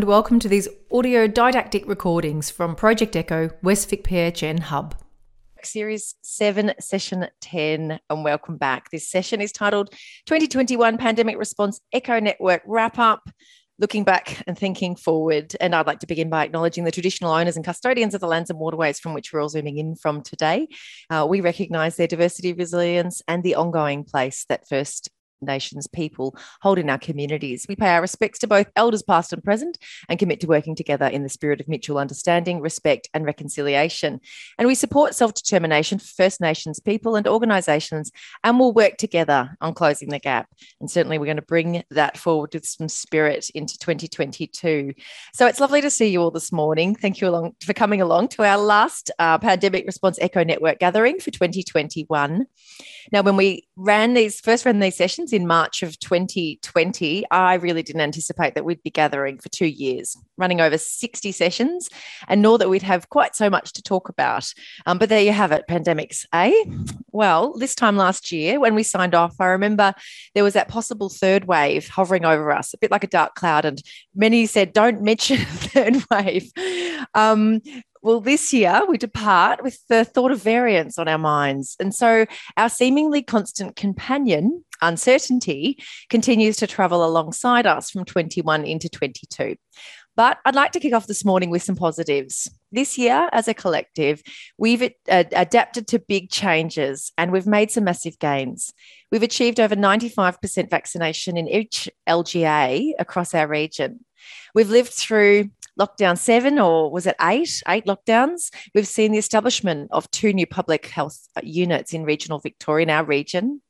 and welcome to these audio didactic recordings from Project Echo West Vic PHN Hub. Series 7, Session 10, and welcome back. This session is titled 2021 Pandemic Response Echo Network Wrap Up. Looking back and thinking forward, and I'd like to begin by acknowledging the traditional owners and custodians of the lands and waterways from which we're all zooming in from today. Uh, we recognise their diversity, resilience, and the ongoing place that First Nations people hold in our communities. We pay our respects to both elders past and present and commit to working together in the spirit of mutual understanding, respect, and reconciliation. And we support self determination for First Nations people and organisations and we'll work together on closing the gap. And certainly we're going to bring that forward with some spirit into 2022. So it's lovely to see you all this morning. Thank you along for coming along to our last uh, Pandemic Response Echo Network gathering for 2021. Now, when we ran these, first ran these sessions, in March of 2020, I really didn't anticipate that we'd be gathering for two years, running over 60 sessions, and nor that we'd have quite so much to talk about. Um, but there you have it, pandemics, eh? Well, this time last year, when we signed off, I remember there was that possible third wave hovering over us, a bit like a dark cloud. And many said, don't mention third wave. Um, well, this year we depart with the thought of variance on our minds. And so our seemingly constant companion, uncertainty, continues to travel alongside us from 21 into 22. But I'd like to kick off this morning with some positives. This year, as a collective, we've uh, adapted to big changes and we've made some massive gains. We've achieved over 95% vaccination in each LGA across our region. We've lived through lockdown seven or was it eight? Eight lockdowns. We've seen the establishment of two new public health units in regional Victoria in our region.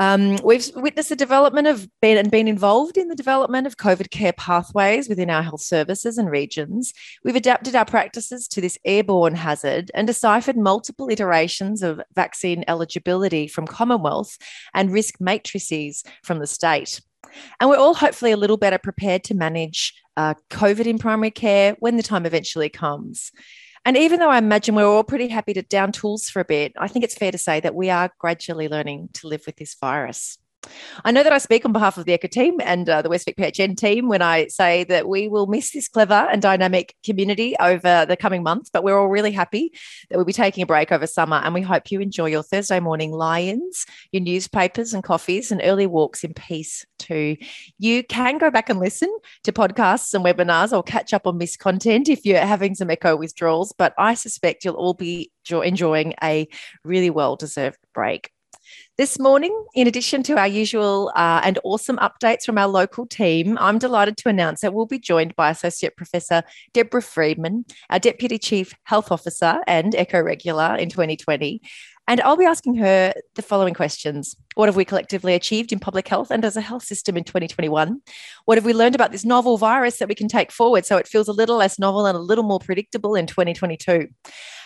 Um, we've witnessed the development of been and been involved in the development of COVID care pathways within our health services and regions. We've adapted our practices to this airborne hazard and deciphered multiple iterations of vaccine eligibility from Commonwealth and risk matrices from the state. And we're all hopefully a little better prepared to manage uh, COVID in primary care when the time eventually comes. And even though I imagine we're all pretty happy to down tools for a bit, I think it's fair to say that we are gradually learning to live with this virus. I know that I speak on behalf of the Echo team and uh, the West Vic PHN team when I say that we will miss this clever and dynamic community over the coming months, but we're all really happy that we'll be taking a break over summer and we hope you enjoy your Thursday morning lions, your newspapers and coffees and early walks in peace too. You can go back and listen to podcasts and webinars or catch up on missed content if you're having some echo withdrawals, but I suspect you'll all be enjoying a really well deserved break. This morning, in addition to our usual uh, and awesome updates from our local team, I'm delighted to announce that we'll be joined by Associate Professor Deborah Friedman, our Deputy Chief Health Officer and Echo Regular in 2020. And I'll be asking her the following questions What have we collectively achieved in public health and as a health system in 2021? What have we learned about this novel virus that we can take forward so it feels a little less novel and a little more predictable in 2022?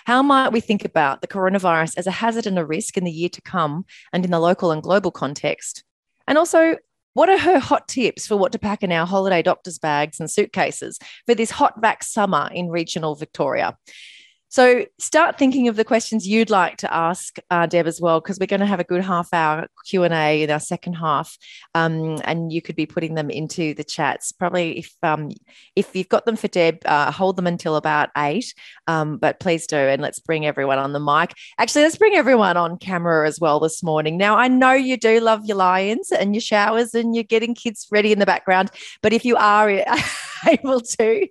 How might we think about the coronavirus as a hazard and a risk in the year to come and in the local and global context? And also, what are her hot tips for what to pack in our holiday doctor's bags and suitcases for this hot vac summer in regional Victoria? So start thinking of the questions you'd like to ask uh, Deb as well, because we're going to have a good half hour Q and A in our second half, um, and you could be putting them into the chats. Probably if um, if you've got them for Deb, uh, hold them until about eight. Um, but please do, and let's bring everyone on the mic. Actually, let's bring everyone on camera as well this morning. Now I know you do love your lions and your showers, and you're getting kids ready in the background. But if you are able to,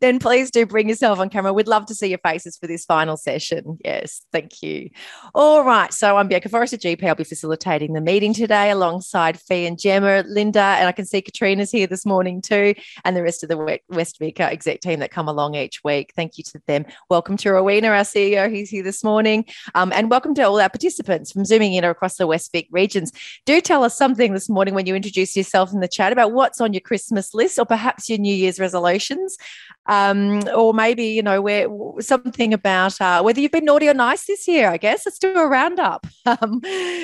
then please do bring yourself on camera. We'd love to see your faces for this final session. Yes, thank you. All right, so I'm Bianca Forrester, GP. I'll be facilitating the meeting today alongside Fee and Gemma, Linda, and I can see Katrina's here this morning too, and the rest of the West Vic exec team that come along each week. Thank you to them. Welcome to Rowena, our CEO. He's here this morning. Um, and welcome to all our participants from Zooming in across the West Vic regions. Do tell us something this morning when you introduce yourself in the chat about what's on your Christmas list or perhaps your New Year's resolutions. Um, or maybe you know where something about uh, whether you've been naughty or nice this year. I guess let's do a roundup. Um,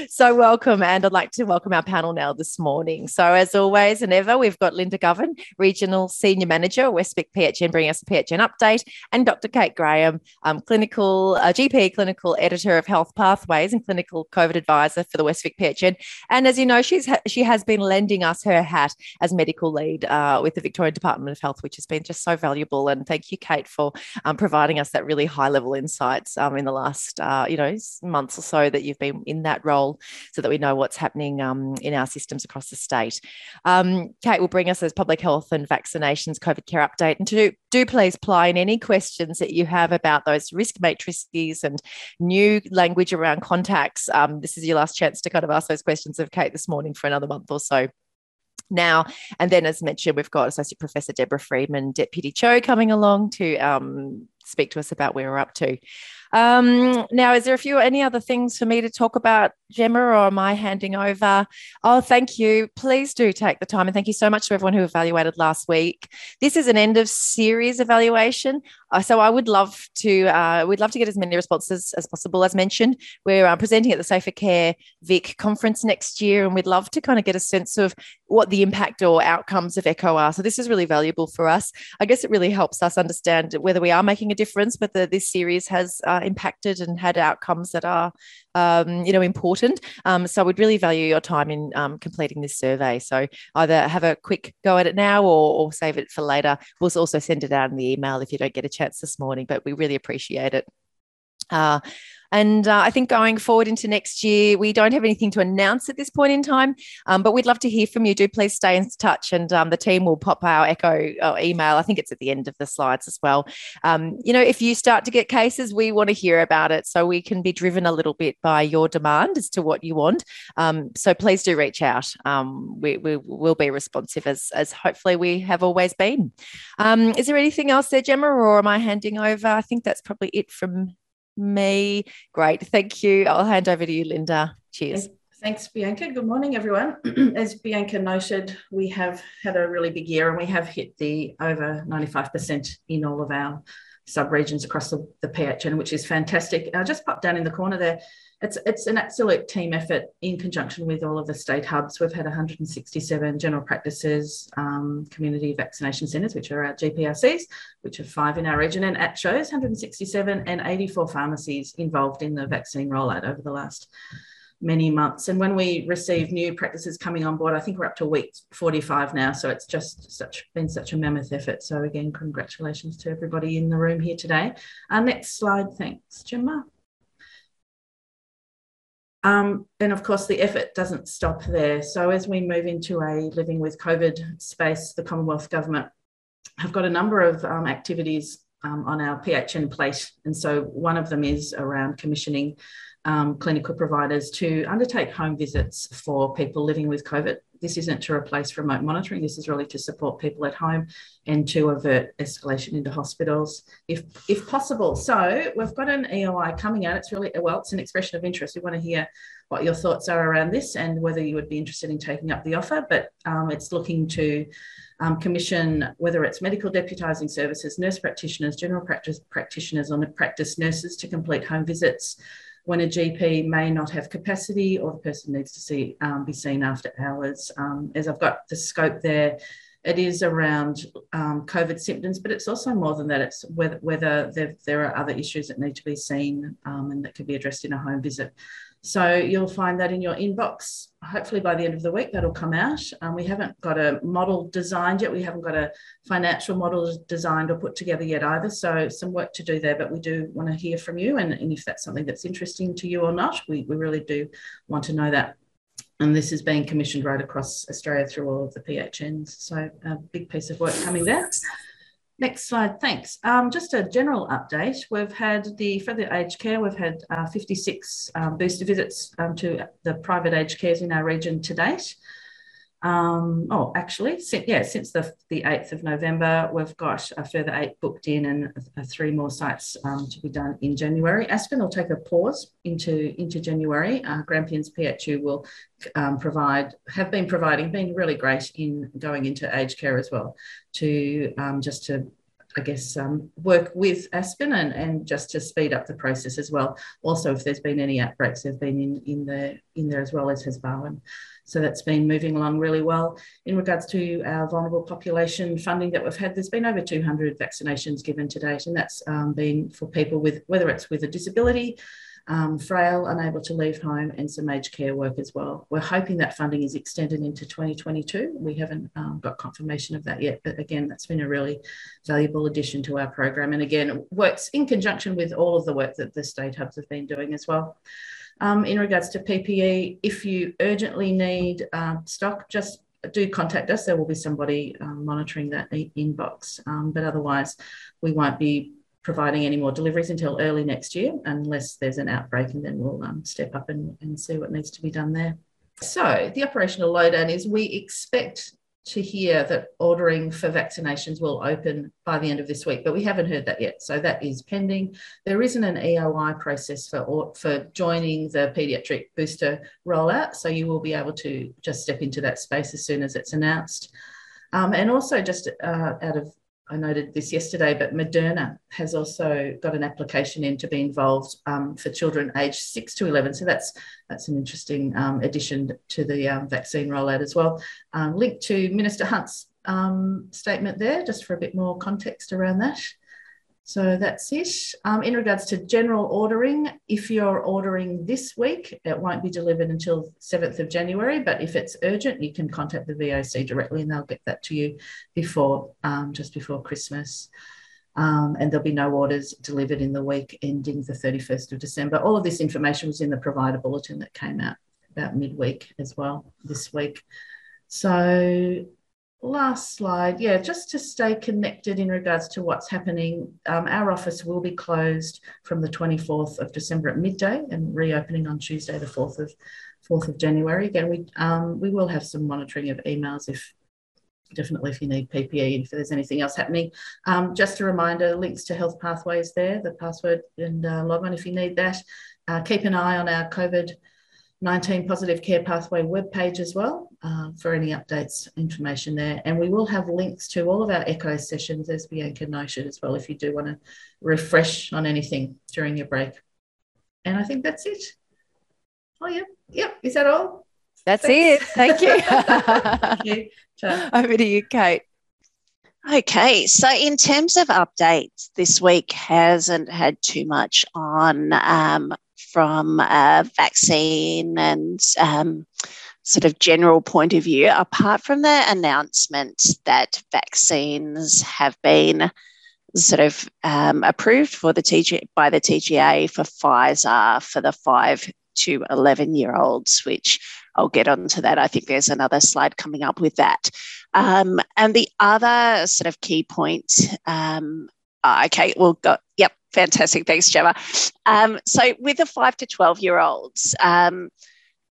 so welcome, and I'd like to welcome our panel now this morning. So as always and ever, we've got Linda Govan, Regional Senior Manager, Westvic PHN, bringing us a PHN update, and Dr. Kate Graham, um, Clinical uh, GP, Clinical Editor of Health Pathways and Clinical COVID Advisor for the Westvic PHN. And as you know, she's ha- she has been lending us her hat as medical lead uh, with the Victorian Department of Health, which has been just so valuable valuable. And thank you, Kate, for um, providing us that really high level insights um, in the last, uh, you know, months or so that you've been in that role so that we know what's happening um, in our systems across the state. Um, Kate will bring us as public health and vaccinations COVID care update. And do, do please apply in any questions that you have about those risk matrices and new language around contacts. Um, this is your last chance to kind of ask those questions of Kate this morning for another month or so now. And then, as mentioned, we've got Associate Professor Deborah Friedman, Deputy Cho, coming along to um, speak to us about where we're up to. Um, now, is there a few any other things for me to talk about, Gemma, or am I handing over? Oh, thank you. Please do take the time, and thank you so much to everyone who evaluated last week. This is an end of series evaluation, uh, so I would love to. Uh, we'd love to get as many responses as possible. As mentioned, we're uh, presenting at the Safer Care Vic conference next year, and we'd love to kind of get a sense of what the impact or outcomes of Echo are. So this is really valuable for us. I guess it really helps us understand whether we are making a difference, the, this series has uh, impacted and had outcomes that are, um, you know, important. Um, so we'd really value your time in um, completing this survey. So either have a quick go at it now or, or save it for later. We'll also send it out in the email if you don't get a chance this morning, but we really appreciate it. Uh, and uh, I think going forward into next year, we don't have anything to announce at this point in time, um, but we'd love to hear from you. Do please stay in touch, and um, the team will pop our echo uh, email. I think it's at the end of the slides as well. Um, you know, if you start to get cases, we want to hear about it so we can be driven a little bit by your demand as to what you want. Um, so please do reach out. Um, we, we, will be responsive as, as hopefully we have always been. Um, is there anything else there, Gemma, or am I handing over? I think that's probably it from me. Great. Thank you. I'll hand over to you, Linda. Cheers. Thanks, Bianca. Good morning, everyone. As Bianca noted, we have had a really big year and we have hit the over 95% in all of our sub-regions across the, the PHN, which is fantastic. I just popped down in the corner there it's it's an absolute team effort in conjunction with all of the state hubs. We've had 167 general practices, um, community vaccination centres, which are our GPRCs, which are five in our region, and at shows 167 and 84 pharmacies involved in the vaccine rollout over the last many months. And when we receive new practices coming on board, I think we're up to week 45 now. So it's just such been such a mammoth effort. So again, congratulations to everybody in the room here today. Our next slide, thanks, Gemma. Um, and of course, the effort doesn't stop there. So, as we move into a living with COVID space, the Commonwealth Government have got a number of um, activities um, on our PHN plate. And so, one of them is around commissioning um, clinical providers to undertake home visits for people living with COVID this isn't to replace remote monitoring. This is really to support people at home and to avert escalation into hospitals if, if possible. So we've got an EOI coming out. It's really, well, it's an expression of interest. We want to hear what your thoughts are around this and whether you would be interested in taking up the offer. But um, it's looking to um, commission whether it's medical deputising services, nurse practitioners, general practice practitioners, or practice nurses to complete home visits when a GP may not have capacity or the person needs to see um, be seen after hours. Um, as I've got the scope there, it is around um, COVID symptoms, but it's also more than that. It's whether, whether there, there are other issues that need to be seen um, and that can be addressed in a home visit. So you'll find that in your inbox. Hopefully by the end of the week, that'll come out. Um, we haven't got a model designed yet. We haven't got a financial model designed or put together yet either. So some work to do there, but we do want to hear from you. And, and if that's something that's interesting to you or not, we, we really do want to know that. And this is being commissioned right across Australia through all of the PHNs. So a big piece of work coming there. Next slide, thanks. Um, just a general update. We've had the for the aged care, we've had uh, 56 um, booster visits um, to the private aged cares in our region to date. Um, oh, actually, since, yeah, since the, the 8th of November, we've got a further eight booked in and uh, three more sites um, to be done in January. Aspen will take a pause into, into January. Uh, Grampians PHU will um, provide, have been providing, been really great in going into aged care as well, to um, just to I guess, um, work with Aspen and, and just to speed up the process as well. Also, if there's been any outbreaks, they've been in, in, there, in there as well as has Barwon. So that's been moving along really well. In regards to our vulnerable population funding that we've had, there's been over 200 vaccinations given to date, and that's um, been for people with, whether it's with a disability, um, frail, unable to leave home, and some aged care work as well. We're hoping that funding is extended into 2022. We haven't um, got confirmation of that yet, but again, that's been a really valuable addition to our program. And again, works in conjunction with all of the work that the state hubs have been doing as well. Um, in regards to PPE, if you urgently need uh, stock, just do contact us. There will be somebody um, monitoring that inbox. Um, but otherwise, we won't be providing any more deliveries until early next year, unless there's an outbreak, and then we'll um, step up and, and see what needs to be done there. So, the operational lowdown is we expect to hear that ordering for vaccinations will open by the end of this week, but we haven't heard that yet. So that is pending. There isn't an EOI process for, for joining the pediatric booster rollout. So you will be able to just step into that space as soon as it's announced. Um, and also, just uh, out of I noted this yesterday, but Moderna has also got an application in to be involved um, for children aged six to 11. So that's that's an interesting um, addition to the um, vaccine rollout as well. Um, linked to Minister Hunt's um, statement there, just for a bit more context around that. So that's it. Um, in regards to general ordering, if you're ordering this week, it won't be delivered until 7th of January. But if it's urgent, you can contact the VOC directly and they'll get that to you before, um, just before Christmas. Um, and there'll be no orders delivered in the week ending the 31st of December. All of this information was in the provider bulletin that came out about midweek as well this week. So last slide, yeah, just to stay connected in regards to what's happening, um, our office will be closed from the 24th of December at midday and reopening on Tuesday, the 4th of 4th of January. Again, we um, we will have some monitoring of emails if definitely if you need PPE and if there's anything else happening. Um, just a reminder, links to health pathways there, the password and uh, login if you need that. Uh, keep an eye on our COVID 19 Positive Care Pathway webpage as well uh, for any updates, information there. And we will have links to all of our ECHO sessions, as Bianca noted as well, if you do want to refresh on anything during your break. And I think that's it. Oh, yeah. Yep. Is that all? That's Thanks. it. Thank you. Thank you. Over to you, Kate. Okay, so in terms of updates, this week hasn't had too much on um, from a vaccine and um, sort of general point of view, apart from the announcement that vaccines have been sort of um, approved for the TG, by the TGA for Pfizer for the five to 11 year olds, which I'll get onto that. I think there's another slide coming up with that. Um, and the other sort of key point, um, okay, we'll go, yep, fantastic. Thanks, Gemma. Um, so with the five to 12 year olds, um,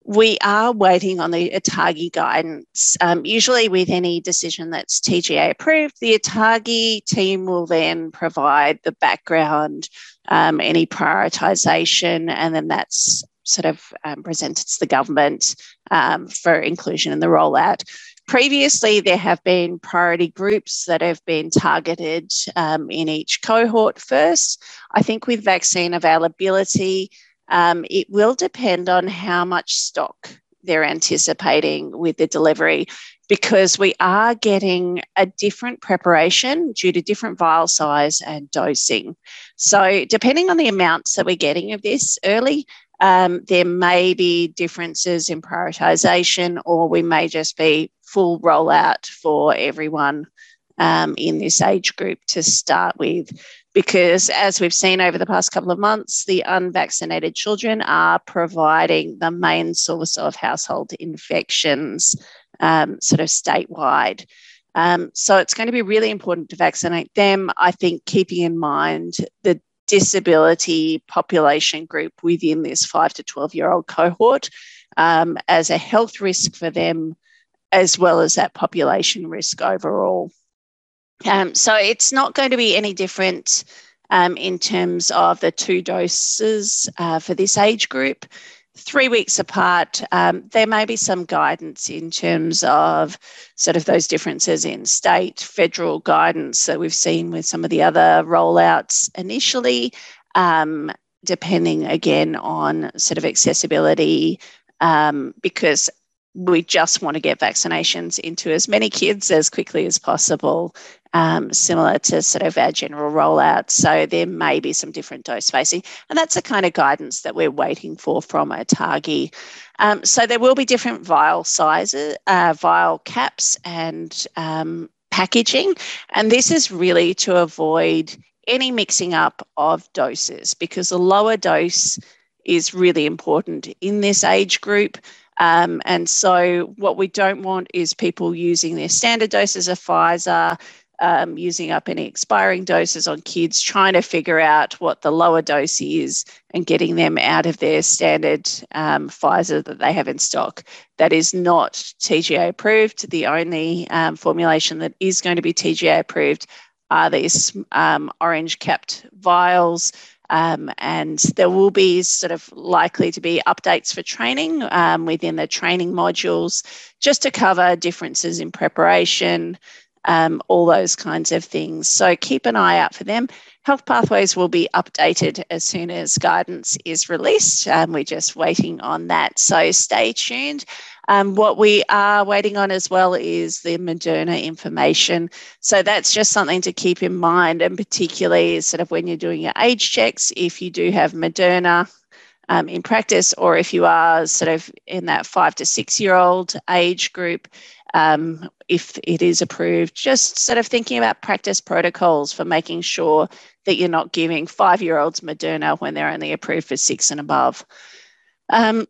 we are waiting on the ATAGI guidance. Um, usually, with any decision that's TGA approved, the ATAGI team will then provide the background, um, any prioritisation, and then that's sort of um, presented to the government um, for inclusion in the rollout. Previously, there have been priority groups that have been targeted um, in each cohort first. I think with vaccine availability, um, it will depend on how much stock they're anticipating with the delivery because we are getting a different preparation due to different vial size and dosing. So, depending on the amounts that we're getting of this early, um, there may be differences in prioritization, or we may just be full rollout for everyone um, in this age group to start with. Because as we've seen over the past couple of months, the unvaccinated children are providing the main source of household infections, um, sort of statewide. Um, so it's going to be really important to vaccinate them. I think keeping in mind the disability population group within this 5 to 12 year old cohort um, as a health risk for them, as well as that population risk overall. Um, so it's not going to be any different um, in terms of the two doses uh, for this age group. three weeks apart, um, there may be some guidance in terms of sort of those differences in state, federal guidance that we've seen with some of the other rollouts initially, um, depending again on sort of accessibility, um, because we just want to get vaccinations into as many kids as quickly as possible, um, similar to sort of our general rollout. So there may be some different dose spacing, and that's the kind of guidance that we're waiting for from ATAGI. Um, so there will be different vial sizes, uh, vial caps, and um, packaging, and this is really to avoid any mixing up of doses because the lower dose is really important in this age group. Um, and so, what we don't want is people using their standard doses of Pfizer, um, using up any expiring doses on kids, trying to figure out what the lower dose is and getting them out of their standard um, Pfizer that they have in stock. That is not TGA approved. The only um, formulation that is going to be TGA approved are these um, orange capped vials. Um, and there will be sort of likely to be updates for training um, within the training modules just to cover differences in preparation, um, all those kinds of things. So keep an eye out for them. Health Pathways will be updated as soon as guidance is released. Um, we're just waiting on that. So stay tuned. Um, what we are waiting on as well is the Moderna information. So that's just something to keep in mind, and particularly sort of when you're doing your age checks, if you do have Moderna. Um, in practice, or if you are sort of in that five to six year old age group, um, if it is approved, just sort of thinking about practice protocols for making sure that you're not giving five year olds Moderna when they're only approved for six and above. Um,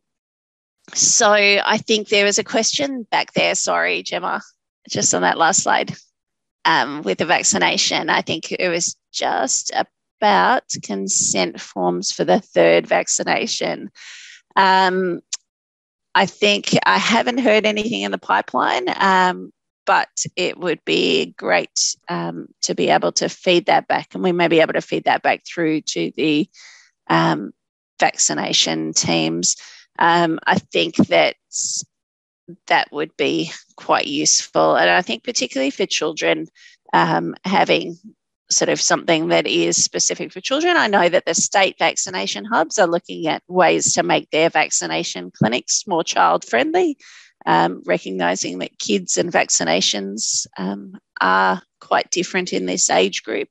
so I think there was a question back there. Sorry, Gemma, just on that last slide um, with the vaccination. I think it was just about consent forms for the third vaccination. Um, I think I haven't heard anything in the pipeline, um, but it would be great um, to be able to feed that back, and we may be able to feed that back through to the um, vaccination teams. Um, I think that that would be quite useful. And I think, particularly for children, um, having sort of something that is specific for children. I know that the state vaccination hubs are looking at ways to make their vaccination clinics more child friendly, um, recognizing that kids and vaccinations um, are quite different in this age group.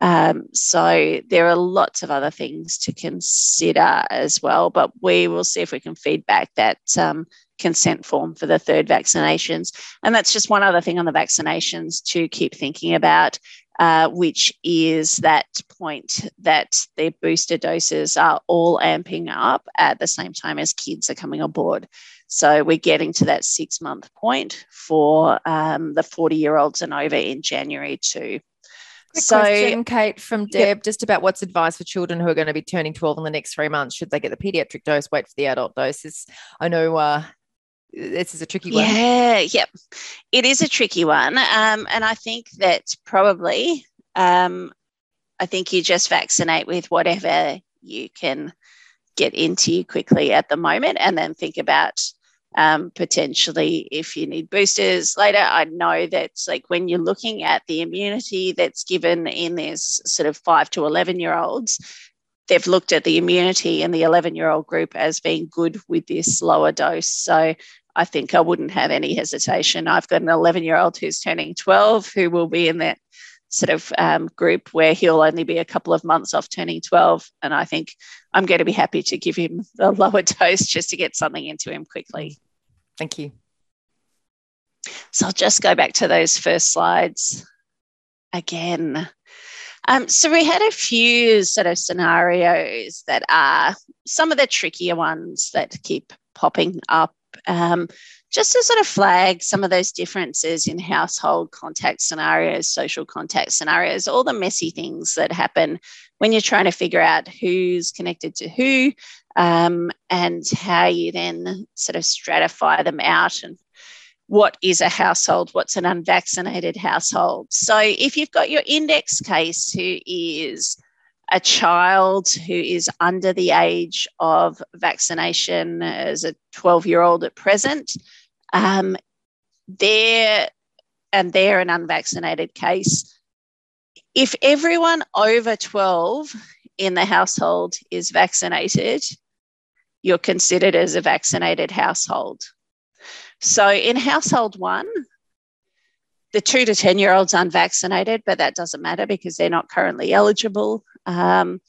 Um, so there are lots of other things to consider as well, but we will see if we can feedback that um, consent form for the third vaccinations. And that's just one other thing on the vaccinations to keep thinking about. Uh, which is that point that the booster doses are all amping up at the same time as kids are coming on board. So we're getting to that six month point for um, the 40 year olds and over in January too. Quick so, question, Kate, from Deb, yep. just about what's advice for children who are going to be turning 12 in the next three months. Should they get the pediatric dose, wait for the adult doses? I know uh, this is a tricky one. Yeah, yep. It is a tricky one. Um, and I think that probably, um, I think you just vaccinate with whatever you can get into you quickly at the moment and then think about um, potentially if you need boosters later. I know that's like when you're looking at the immunity that's given in this sort of five to 11 year olds, they've looked at the immunity in the 11 year old group as being good with this lower dose. So I think I wouldn't have any hesitation. I've got an 11 year old who's turning 12 who will be in that sort of um, group where he'll only be a couple of months off turning 12. And I think I'm going to be happy to give him the lower dose just to get something into him quickly. Thank you. So I'll just go back to those first slides again. Um, so we had a few sort of scenarios that are some of the trickier ones that keep popping up. Um, just to sort of flag some of those differences in household contact scenarios, social contact scenarios, all the messy things that happen when you're trying to figure out who's connected to who um, and how you then sort of stratify them out and what is a household, what's an unvaccinated household. So if you've got your index case who is a child who is under the age of vaccination as a 12 year old at present, um, they're, and they're an unvaccinated case. If everyone over 12 in the household is vaccinated, you're considered as a vaccinated household. So in household one, the two to 10 year olds unvaccinated, but that doesn't matter because they're not currently eligible. Um,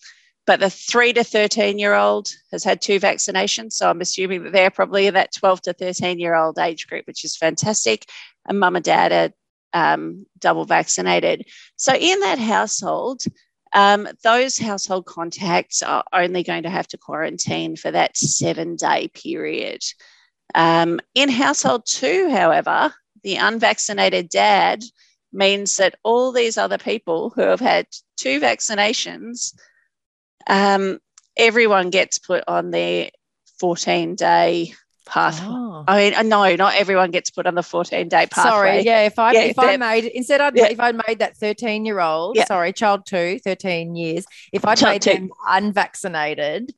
but the three to 13 year old has had two vaccinations. So I'm assuming that they're probably that 12 to 13 year old age group, which is fantastic. And mum and dad are um, double vaccinated. So in that household, um, those household contacts are only going to have to quarantine for that seven day period. Um, in household two, however, the unvaccinated dad means that all these other people who have had two vaccinations, um, everyone gets put on their 14 day path. Oh. I mean, uh, no, not everyone gets put on the 14 day pathway. Sorry, yeah. If I yeah, if I made instead, I'd, yeah. if I made that 13 year old, yeah. sorry, child two, 13 years. If I made two. them unvaccinated,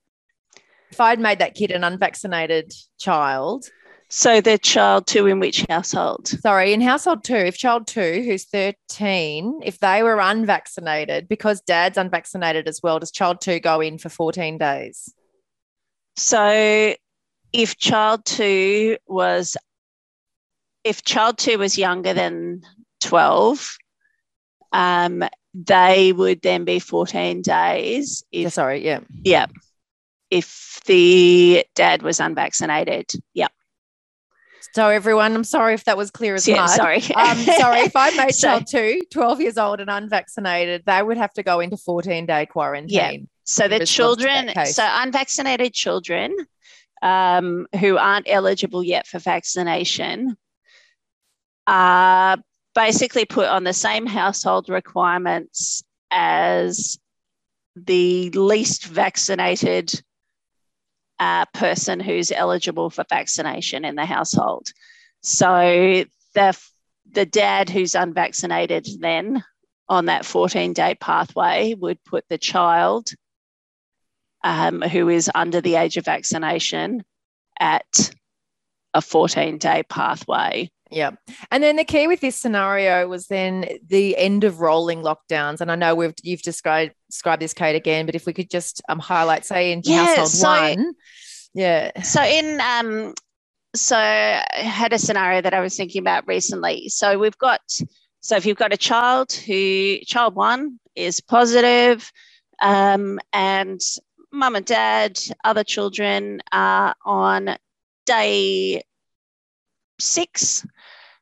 if I'd made that kid an unvaccinated child, so the child two in which household? Sorry, in household two, if child two, who's 13, if they were unvaccinated, because dad's unvaccinated as well, does child two go in for 14 days? So if child two was if child two was younger than 12, um, they would then be 14 days. If, yeah, sorry, yeah. Yeah. If the dad was unvaccinated. Yeah. So everyone, I'm sorry if that was clear as yeah, mud. Sorry. um, sorry, if I made so, child two, 12 years old and unvaccinated, they would have to go into 14 day quarantine. Yeah. So the children, so unvaccinated children um, who aren't eligible yet for vaccination are basically put on the same household requirements as the least vaccinated uh, person who's eligible for vaccination in the household. So the the dad who's unvaccinated then on that 14 day pathway would put the child um, who is under the age of vaccination at a 14 day pathway. Yeah. And then the key with this scenario was then the end of rolling lockdowns. And I know we've you've described described this Kate again, but if we could just um, highlight, say in yeah, household so, one. Yeah. So in um so I had a scenario that I was thinking about recently. So we've got so if you've got a child who child one is positive, um, and mum and dad, other children are on day six.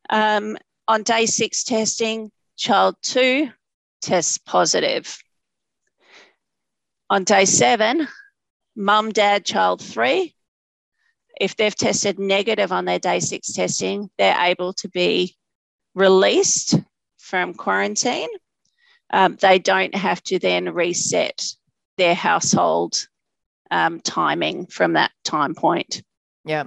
Um, on day six testing, child two tests positive. On day seven, mum, dad, child three, if they've tested negative on their day six testing, they're able to be released from quarantine. Um, they don't have to then reset their household um, timing from that time point. Yeah.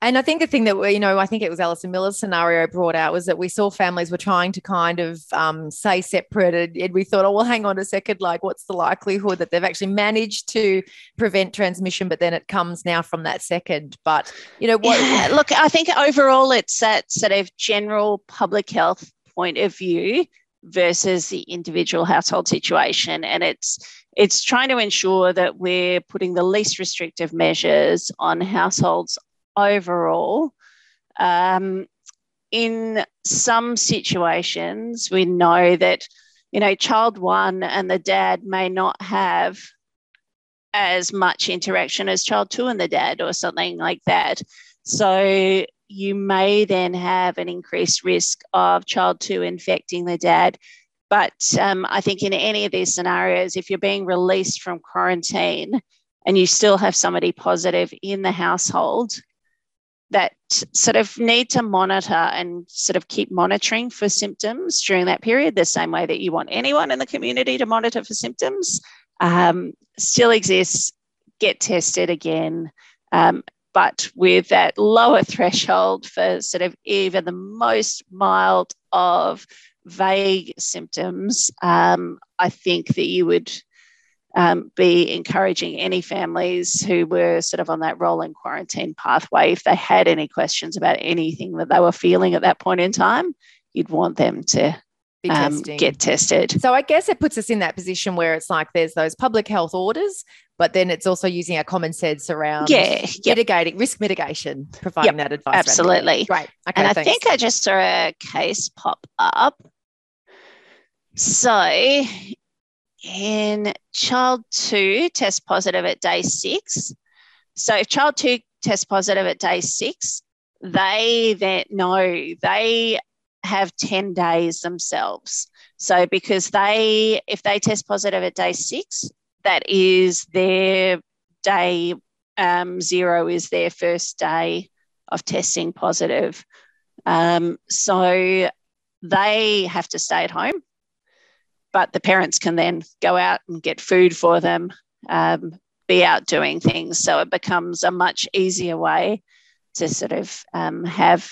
And I think the thing that we, you know, I think it was Alison Miller's scenario brought out was that we saw families were trying to kind of um, say separate, and we thought, oh, well, hang on a second, like, what's the likelihood that they've actually managed to prevent transmission, but then it comes now from that second. But you know, what? Yeah, look, I think overall, it's that sort of general public health point of view versus the individual household situation, and it's it's trying to ensure that we're putting the least restrictive measures on households overall. Um, in some situations, we know that, you know, child one and the dad may not have as much interaction as child two and the dad or something like that. So you may then have an increased risk of child two infecting the dad. But um, I think in any of these scenarios, if you're being released from quarantine and you still have somebody positive in the household, that sort of need to monitor and sort of keep monitoring for symptoms during that period, the same way that you want anyone in the community to monitor for symptoms, um, still exists. Get tested again. Um, but with that lower threshold for sort of even the most mild of vague symptoms, um, I think that you would um, be encouraging any families who were sort of on that rolling quarantine pathway, if they had any questions about anything that they were feeling at that point in time, you'd want them to um, get tested. So I guess it puts us in that position where it's like there's those public health orders, but then it's also using our common sense around yeah, yep. mitigating risk mitigation, providing yep, that advice. Absolutely. Right. Okay, and thanks. I think I just saw a case pop up. So in child two test positive at day six. So if child two tests positive at day six, they then know they have 10 days themselves. So because they, if they test positive at day six, that is their day um, zero is their first day of testing positive. Um, so they have to stay at home, but the parents can then go out and get food for them, um, be out doing things. So it becomes a much easier way to sort of um, have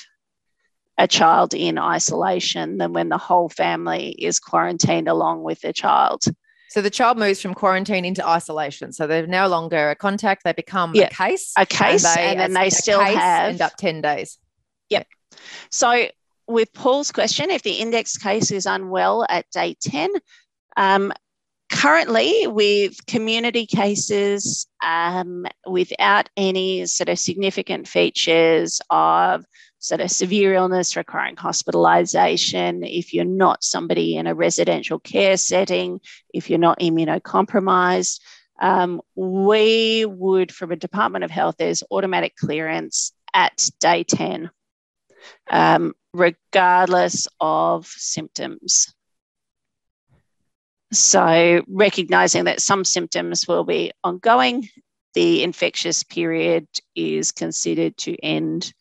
a child in isolation than when the whole family is quarantined along with their child. So the child moves from quarantine into isolation. So they're no longer a contact; they become yeah, a case. A case, and, they, and then they still have end up ten days. Yep. So with Paul's question, if the index case is unwell at day ten, um, currently with community cases um, without any sort of significant features of sort of severe illness requiring hospitalization, if you're not somebody in a residential care setting, if you're not immunocompromised, um, we would, from a Department of Health, there's automatic clearance at day 10, um, regardless of symptoms. So, recognizing that some symptoms will be ongoing, the infectious period is considered to end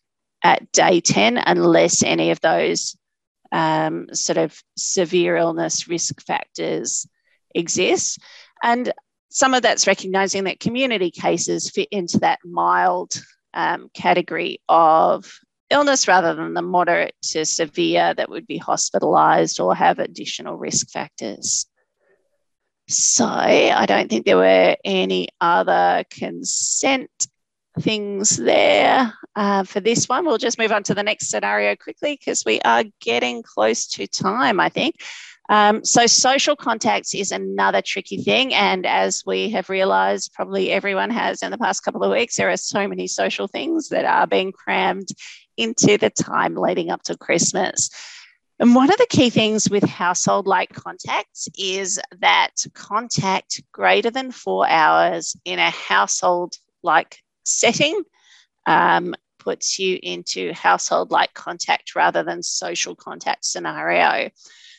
at day 10 unless any of those um, sort of severe illness risk factors exist. And some of that's recognizing that community cases fit into that mild um, category of illness rather than the moderate to severe that would be hospitalized or have additional risk factors. So I don't think there were any other consent things there uh, for this one. We'll just move on to the next scenario quickly because we are getting close to time, I think. Um, so, social contacts is another tricky thing. And as we have realized, probably everyone has in the past couple of weeks, there are so many social things that are being crammed into the time leading up to Christmas. And one of the key things with household like contacts is that contact greater than four hours in a household like setting um, puts you into household like contact rather than social contact scenario.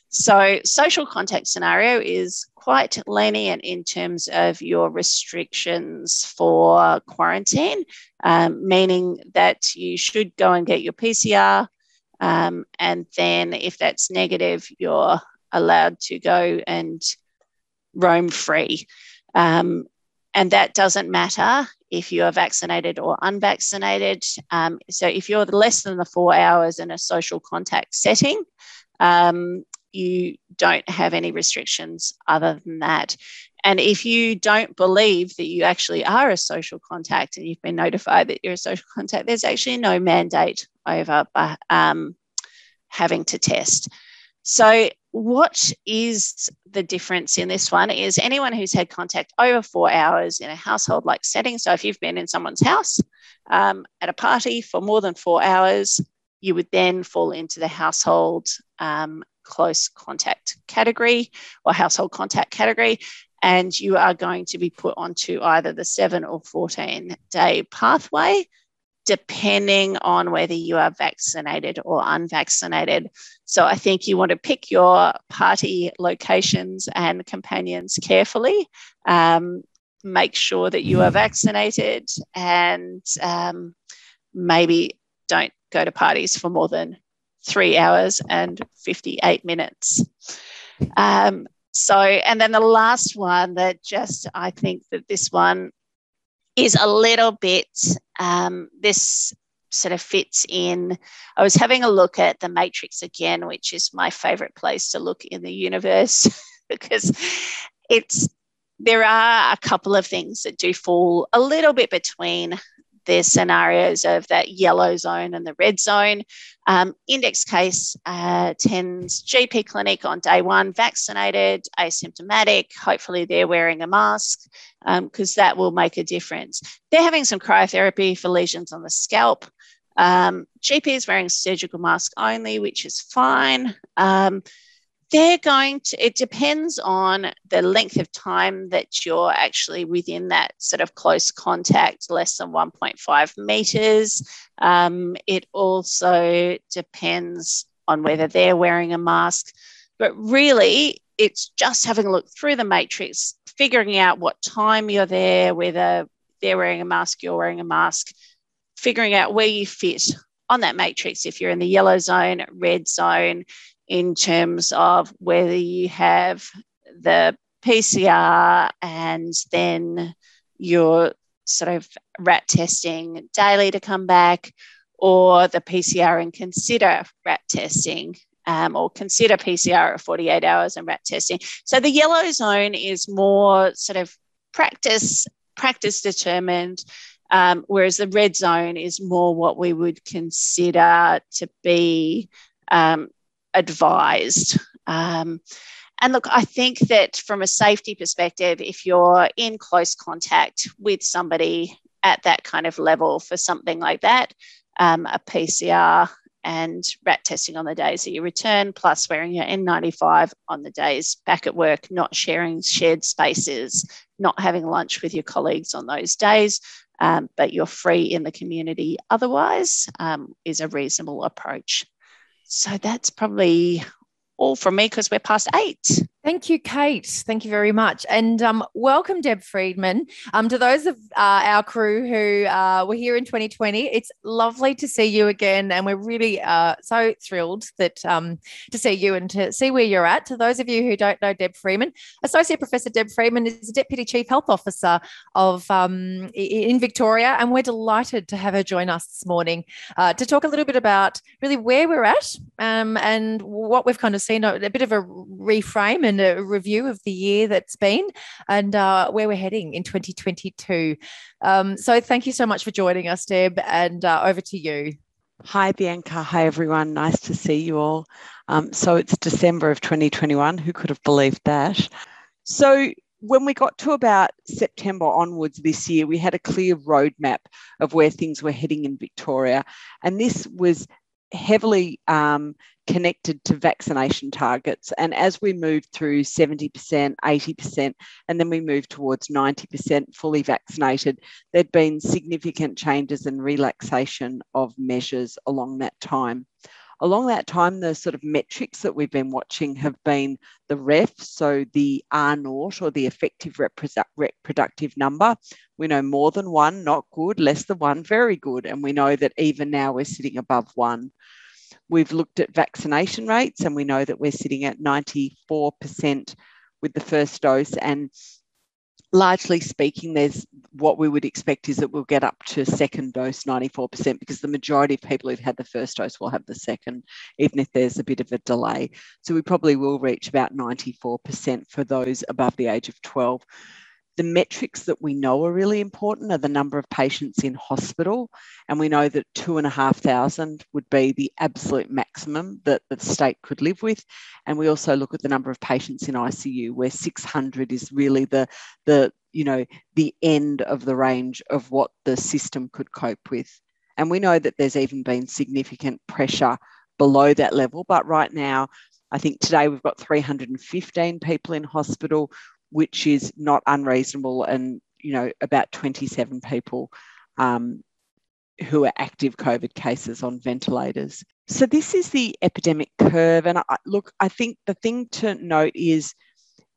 So, social contact scenario is quite lenient in terms of your restrictions for quarantine, um, meaning that you should go and get your PCR. Um, and then, if that's negative, you're allowed to go and roam free. Um, and that doesn't matter if you are vaccinated or unvaccinated. Um, so if you're less than the four hours in a social contact setting, um, you don't have any restrictions other than that. And if you don't believe that you actually are a social contact and you've been notified that you're a social contact, there's actually no mandate over um, having to test. So what is the difference in this one is anyone who's had contact over four hours in a household like setting. So if you've been in someone's house um, at a party for more than four hours, you would then fall into the household um, close contact category or household contact category. And you are going to be put onto either the seven or 14 day pathway depending on whether you are vaccinated or unvaccinated. So I think you want to pick your party locations and companions carefully. Um, make sure that you are vaccinated and um, maybe don't go to parties for more than three hours and 58 minutes. Um, so, and then the last one that just, I think that this one is a little bit, um, this sort of fits in. I was having a look at the Matrix again, which is my favorite place to look in the universe because it's there are a couple of things that do fall a little bit between the scenarios of that yellow zone and the red zone. Um, index case uh, tends GP clinic on day one, vaccinated, asymptomatic. Hopefully, they're wearing a mask because um, that will make a difference. They're having some cryotherapy for lesions on the scalp. Um, GP is wearing surgical mask only, which is fine. They're going to, it depends on the length of time that you're actually within that sort of close contact, less than 1.5 meters. Um, it also depends on whether they're wearing a mask. But really, it's just having a look through the matrix, figuring out what time you're there, whether they're wearing a mask, you're wearing a mask, figuring out where you fit on that matrix if you're in the yellow zone, red zone, in terms of whether you have the PCR and then you're sort of rat testing daily to come back, or the PCR and consider rat testing. Um, or consider PCR at 48 hours and rat testing. So the yellow zone is more sort of practice practice determined, um, whereas the red zone is more what we would consider to be um, advised. Um, and look, I think that from a safety perspective, if you're in close contact with somebody at that kind of level for something like that, um, a PCR and rat testing on the days that you return, plus wearing your N95 on the days back at work, not sharing shared spaces, not having lunch with your colleagues on those days, um, but you're free in the community otherwise, um, is a reasonable approach. So that's probably all from me because we're past eight. Thank you, Kate. Thank you very much. And um, welcome, Deb Friedman. Um, to those of uh, our crew who uh, were here in 2020, it's lovely to see you again. And we're really uh, so thrilled that um, to see you and to see where you're at. To those of you who don't know Deb Friedman, Associate Professor Deb Friedman is the Deputy Chief Health Officer of um, in Victoria. And we're delighted to have her join us this morning uh, to talk a little bit about really where we're at um, and what we've kind of seen a, bit of a reframe and and a review of the year that's been and uh, where we're heading in 2022. Um, so thank you so much for joining us, Deb, and uh, over to you. Hi, Bianca. Hi, everyone. Nice to see you all. Um, so it's December of 2021. Who could have believed that? So when we got to about September onwards this year, we had a clear roadmap of where things were heading in Victoria. And this was heavily um, connected to vaccination targets. And as we moved through 70%, 80%, and then we moved towards 90% fully vaccinated, there'd been significant changes and relaxation of measures along that time. Along that time, the sort of metrics that we've been watching have been the REF, so the R naught or the effective reproductive number. We know more than one, not good, less than one, very good. And we know that even now we're sitting above one. We've looked at vaccination rates and we know that we're sitting at 94% with the first dose. And largely speaking, there's what we would expect is that we'll get up to second dose 94% because the majority of people who've had the first dose will have the second, even if there's a bit of a delay. So we probably will reach about 94% for those above the age of 12. The metrics that we know are really important are the number of patients in hospital. And we know that two and a half thousand would be the absolute maximum that the state could live with. And we also look at the number of patients in ICU, where 600 is really the, the you know, the end of the range of what the system could cope with. And we know that there's even been significant pressure below that level. But right now, I think today we've got 315 people in hospital which is not unreasonable, and you know about 27 people um, who are active COVID cases on ventilators. So this is the epidemic curve, and I, look, I think the thing to note is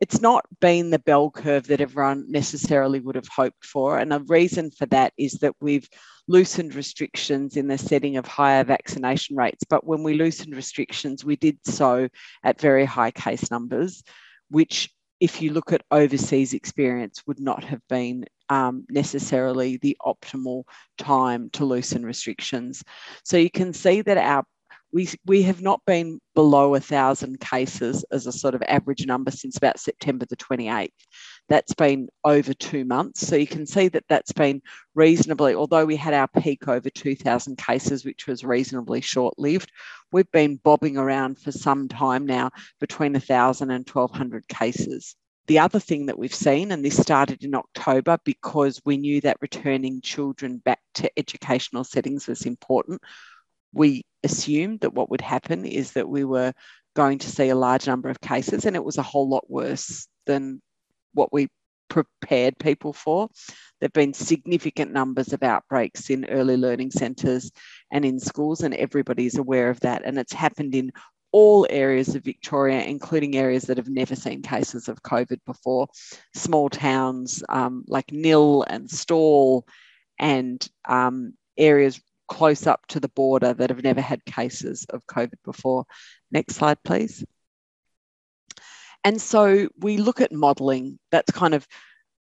it's not been the bell curve that everyone necessarily would have hoped for. And the reason for that is that we've loosened restrictions in the setting of higher vaccination rates. But when we loosened restrictions, we did so at very high case numbers, which if you look at overseas experience, would not have been um, necessarily the optimal time to loosen restrictions. So you can see that our we, we have not been below a thousand cases as a sort of average number since about September the 28th. That's been over two months. So you can see that that's been reasonably, although we had our peak over 2,000 cases, which was reasonably short lived, we've been bobbing around for some time now between 1,000 and 1,200 cases. The other thing that we've seen, and this started in October because we knew that returning children back to educational settings was important, we assumed that what would happen is that we were going to see a large number of cases, and it was a whole lot worse than what we prepared people for. There have been significant numbers of outbreaks in early learning centres and in schools, and everybody's aware of that. And it's happened in all areas of Victoria, including areas that have never seen cases of COVID before, small towns um, like Nhill and Stawell, and um, areas close up to the border that have never had cases of COVID before. Next slide, please. And so we look at modelling. That's kind of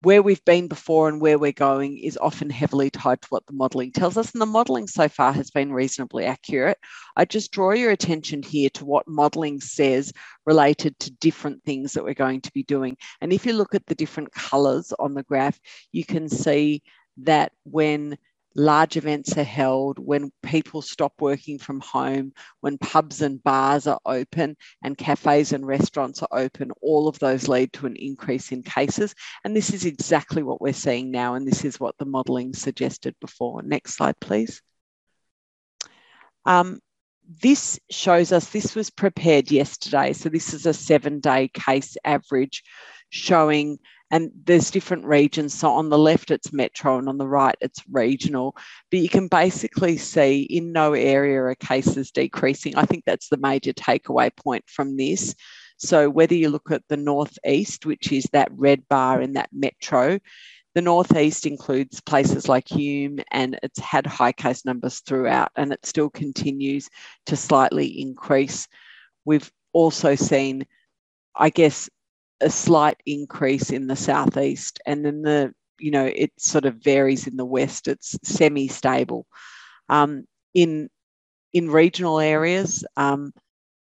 where we've been before and where we're going is often heavily tied to what the modelling tells us. And the modelling so far has been reasonably accurate. I just draw your attention here to what modelling says related to different things that we're going to be doing. And if you look at the different colours on the graph, you can see that when large events are held, when people stop working from home, when pubs and bars are open and cafes and restaurants are open, all of those lead to an increase in cases. And this is exactly what we're seeing now. And this is what the modelling suggested before. Next slide, please. Um, this shows us, this was prepared yesterday. So this is a seven day case average showing and there's different regions. So on the left, it's metro, and on the right, it's regional. But you can basically see in no area are cases decreasing. I think that's the major takeaway point from this. So whether you look at the northeast, which is that red bar in that metro, the northeast includes places like Hume, and it's had high case numbers throughout, and it still continues to slightly increase. We've also seen, I guess, a slight increase in the southeast, and then the you know it sort of varies in the west. It's semi-stable. Um, in in regional areas, um,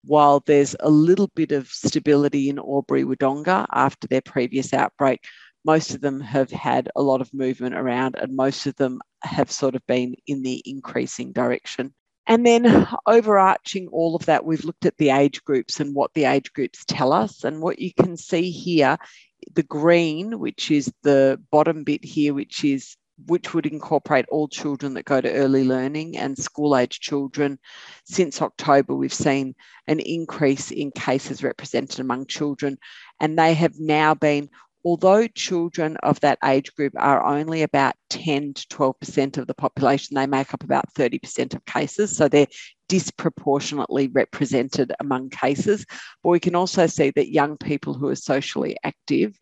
while there's a little bit of stability in Albury Wodonga after their previous outbreak, most of them have had a lot of movement around, and most of them have sort of been in the increasing direction. And then overarching all of that, we've looked at the age groups and what the age groups tell us. And what you can see here, the green, which is the bottom bit here, which is which would incorporate all children that go to early learning and school age children. Since October, we've seen an increase in cases represented among children, and they have now been although children of that age group are only about 10 to 12% of the population, they make up about 30% of cases. So they're disproportionately represented among cases. But we can also see that young people who are socially active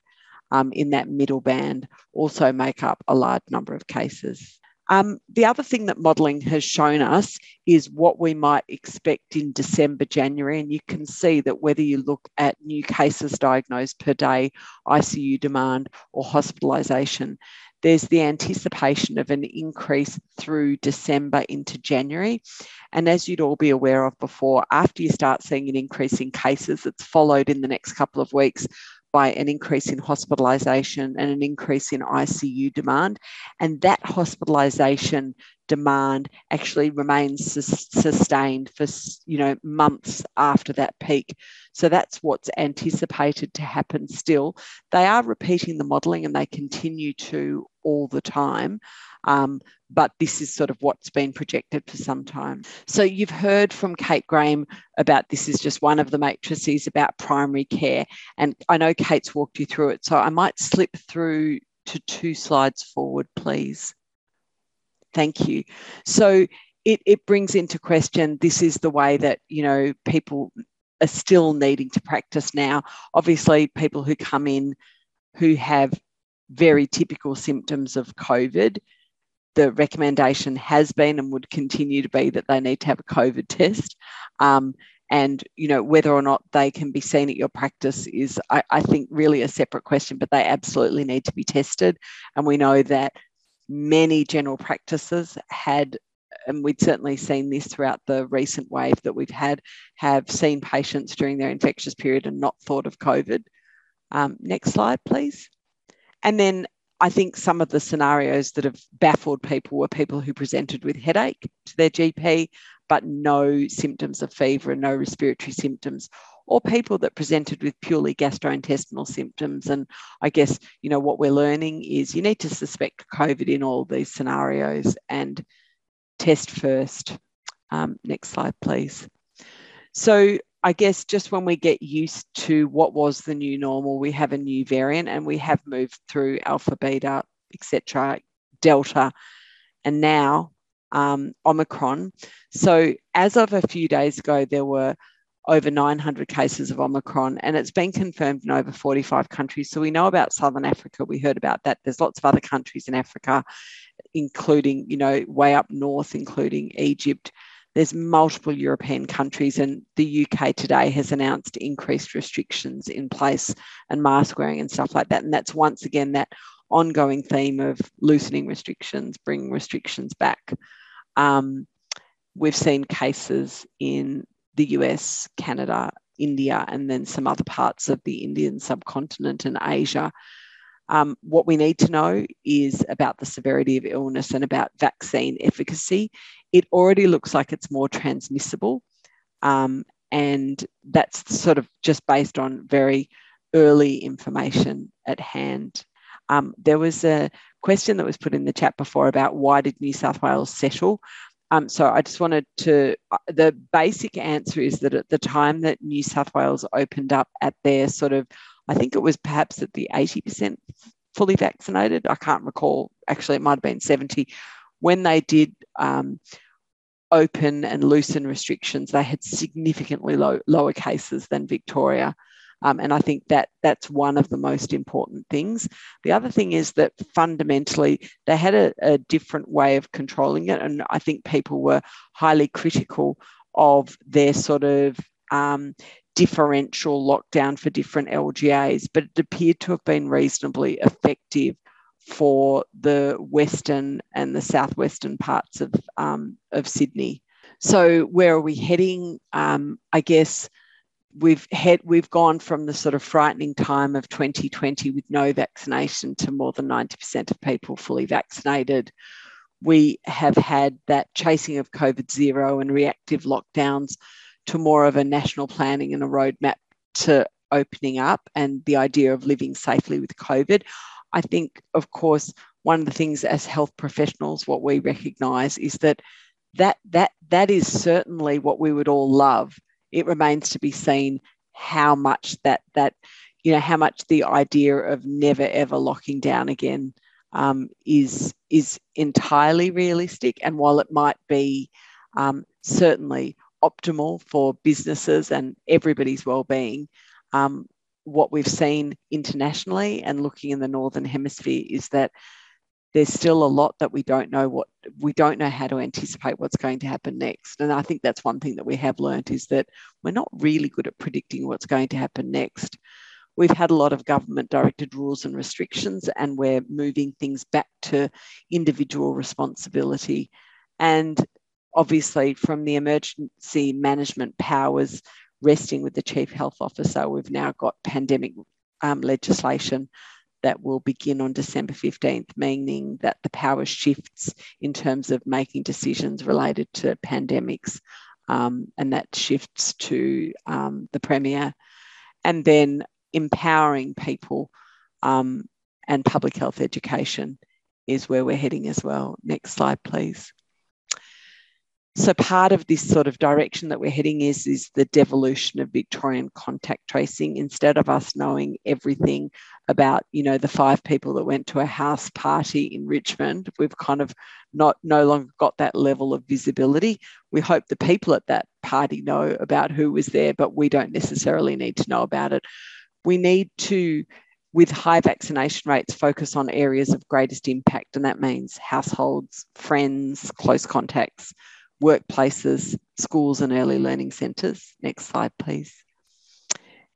um, in that middle band also make up a large number of cases. Um, the other thing that modelling has shown us is what we might expect in December, January. And you can see that whether you look at new cases diagnosed per day, ICU demand, or hospitalisation, there's the anticipation of an increase through December into January. And as you'd all be aware of before, after you start seeing an increase in cases, it's followed in the next couple of weeks by an increase in hospitalisation and an increase in ICU demand. And that hospitalisation demand actually remains sus- sustained for you know months after that peak. So that's what's anticipated to happen still. They are repeating the modelling and they continue to all the time. Um, but this is sort of what's been projected for some time. So you've heard from Kate Graham about this is just one of the matrices about primary care. And I know Kate's walked you through it. So I might slip through to two slides forward, please. Thank you. So it, it brings into question this is the way that, you know, people are still needing to practice now. Obviously, people who come in who have very typical symptoms of COVID the recommendation has been and would continue to be that they need to have a COVID test. Um, and you know whether or not they can be seen at your practice is, I, I think, really a separate question. But they absolutely need to be tested, and we know that many general practices had and we'd certainly seen this throughout the recent wave that we've had, have seen patients during their infectious period and not thought of COVID. Um, next slide, please. And then I think some of the scenarios that have baffled people were people who presented with headache to their GP, but no symptoms of fever and no respiratory symptoms, or people that presented with purely gastrointestinal symptoms. And I guess, you know, what we're learning is you need to suspect COVID in all these scenarios and test first. Um, next slide, please. So I guess just when we get used to what was the new normal, we have a new variant and we have moved through alpha, beta, etc., delta, and now um, Omicron. So as of a few days ago, there were over 900 cases of Omicron, and it's been confirmed in over 45 countries. So we know about Southern Africa. We heard about that. There's lots of other countries in Africa, including, you know, way up north, including Egypt. There's multiple European countries, and the UK today has announced increased restrictions in place and mask wearing and stuff like that. And that's once again that ongoing theme of loosening restrictions, bringing restrictions back. Um, we've seen cases in the US, Canada, India, and then some other parts of the Indian subcontinent and Asia. Um, what we need to know is about the severity of illness and about vaccine efficacy. It already looks like it's more transmissible. Um, and that's sort of just based on very early information at hand. Um, there was a question that was put in the chat before about why did New South Wales settle? Um, so I just wanted to, uh, the basic answer is that at the time that New South Wales opened up at their sort of, I think it was perhaps at the 80% fully vaccinated. I can't recall, actually, it might have been 70. When they did um, open and loosen restrictions, they had significantly low, lower cases than Victoria. Um, and I think that that's one of the most important things. The other thing is that fundamentally they had a, a different way of controlling it. And I think people were highly critical of their sort of um, differential lockdown for different LGAs, but it appeared to have been reasonably effective for the western and the southwestern parts of, um, of Sydney. So, where are we heading? Um, I guess we've had we've gone from the sort of frightening time of 2020 with no vaccination to more than 90% of people fully vaccinated. We have had that chasing of covid zero and reactive lockdowns to more of a national planning and a roadmap to opening up and the idea of living safely with covid. I think of course one of the things as health professionals what we recognize is that that that that is certainly what we would all love it remains to be seen how much that that you know how much the idea of never ever locking down again um, is is entirely realistic. And while it might be um, certainly optimal for businesses and everybody's well-being, um, what we've seen internationally and looking in the northern hemisphere is that there's still a lot that we don't know what we don't know how to anticipate what's going to happen next. And i think that's one thing that we have learned is that we're not really good at predicting what's going to happen next. We've had a lot of government directed rules and restrictions and we're moving things back to individual responsibility. And obviously from the emergency management powers resting with the chief health officer we've now got pandemic um, legislation that will begin on December 15th, meaning that the power shifts in terms of making decisions related to pandemics. Um, and that shifts to um, the Premier. And then empowering people um, and public health education is where we're heading as well. Next slide, please. So part of this sort of direction that we're heading is, is the devolution of Victorian contact tracing. Instead of us knowing everything about, you know, the five people that went to a house party in Richmond, we've kind of not no longer got that level of visibility. We hope the people at that party know about who was there, but we don't necessarily need to know about it. We need to with high vaccination rates, focus on areas of greatest impact, and that means households, friends, close contacts, workplaces, schools, and early learning centres. Next slide, please.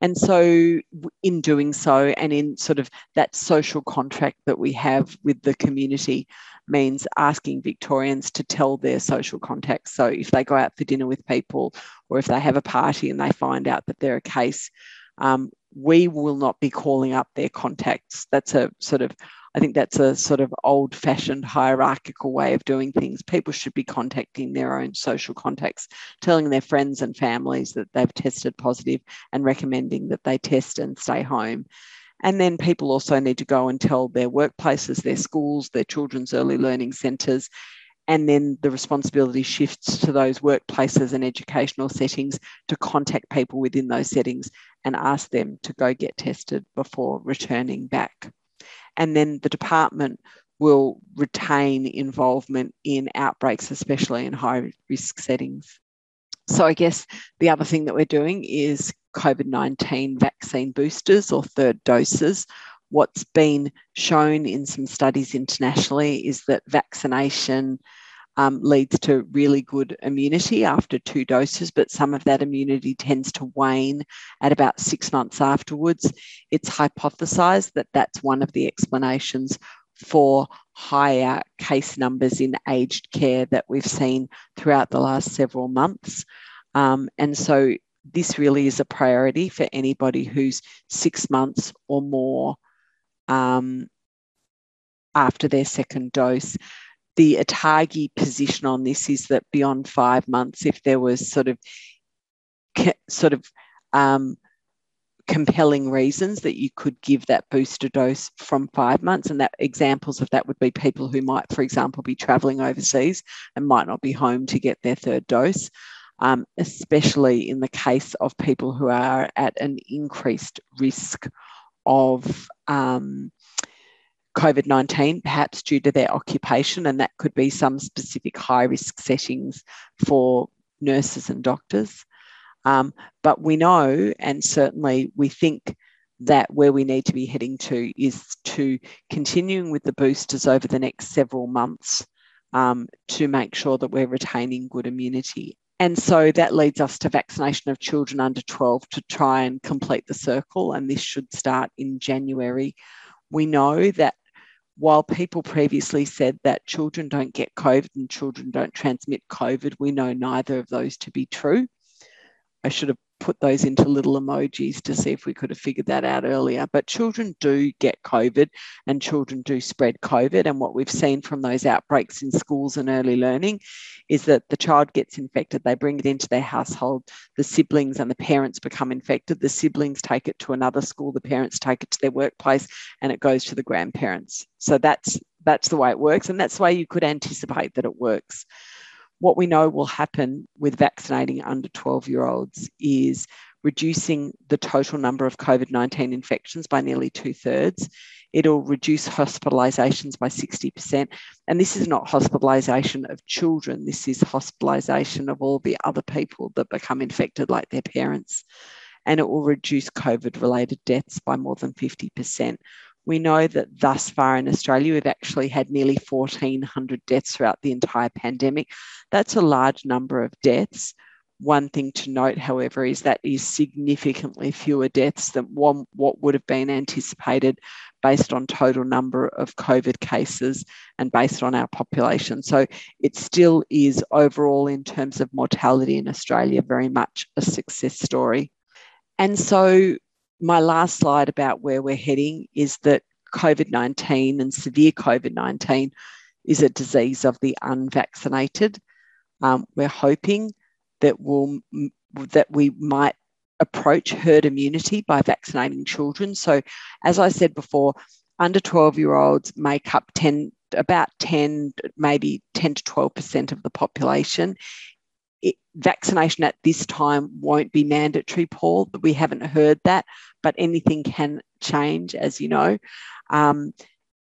And so, in doing so, and in sort of that social contract that we have with the community, means asking Victorians to tell their social contacts. So, if they go out for dinner with people, or if they have a party and they find out that they're a case, um, we will not be calling up their contacts. That's a sort of, I think that's a sort of old fashioned hierarchical way of doing things. People should be contacting their own social contacts, telling their friends and families that they've tested positive and recommending that they test and stay home. And then people also need to go and tell their workplaces, their schools, their children's early learning centres, and then the responsibility shifts to those workplaces and educational settings to contact people within those settings and ask them to go get tested before returning back. And then the department will retain involvement in outbreaks, especially in high risk settings. So, I guess the other thing that we're doing is COVID 19 vaccine boosters or third doses. What's been shown in some studies internationally is that vaccination um, leads to really good immunity after two doses, but some of that immunity tends to wane at about six months afterwards. It's hypothesized that that's one of the explanations for higher case numbers in aged care that we've seen throughout the last several months. Um, and so this really is a priority for anybody who's six months or more um, after their second dose the ATAGI position on this is that beyond five months, if there was sort of sort of um, compelling reasons that you could give that booster dose from five months. And that examples of that would be people who might, for example, be traveling overseas and might not be home to get their third dose. Um, especially in the case of people who are at an increased risk of um, COVID 19, perhaps due to their occupation, and that could be some specific high risk settings for nurses and doctors. Um, but we know, and certainly we think that where we need to be heading to is to continuing with the boosters over the next several months um, to make sure that we're retaining good immunity. And so that leads us to vaccination of children under 12 to try and complete the circle. And this should start in January. We know that while people previously said that children don't get COVID and children don't transmit COVID, we know neither of those to be true. I should have put those into little emojis to see if we could have figured that out earlier. But children do get COVID and children do spread COVID. And what we've seen from those outbreaks in schools and early learning is that the child gets infected, they bring it into their household, the siblings and the parents become infected, the siblings take it to another school, the parents take it to their workplace, and it goes to the grandparents. So that's that's the way it works. And that's the way you could anticipate that it works what we know will happen with vaccinating under 12 year olds is reducing the total number of COVID 19 infections by nearly two thirds. It'll reduce hospitalizations by 60%. And this is not hospitalization of children, this is hospitalization of all the other people that become infected, like their parents. And it will reduce COVID related deaths by more than 50%. We know that thus far in Australia, we've actually had nearly 1,400 deaths throughout the entire pandemic. That's a large number of deaths. One thing to note, however, is that is significantly fewer deaths than one, what would have been anticipated based on total number of COVID cases and based on our population. So it still is overall, in terms of mortality in Australia, very much a success story. And so my last slide about where we're heading is that COVID 19 and severe COVID 19 is a disease of the unvaccinated. Um, we're hoping that we'll, that we might approach herd immunity by vaccinating children. So, as I said before, under 12 year olds make up 10, about 10, maybe 10 to 12% of the population it, vaccination at this time won't be mandatory, Paul. We haven't heard that, but anything can change, as you know. Um,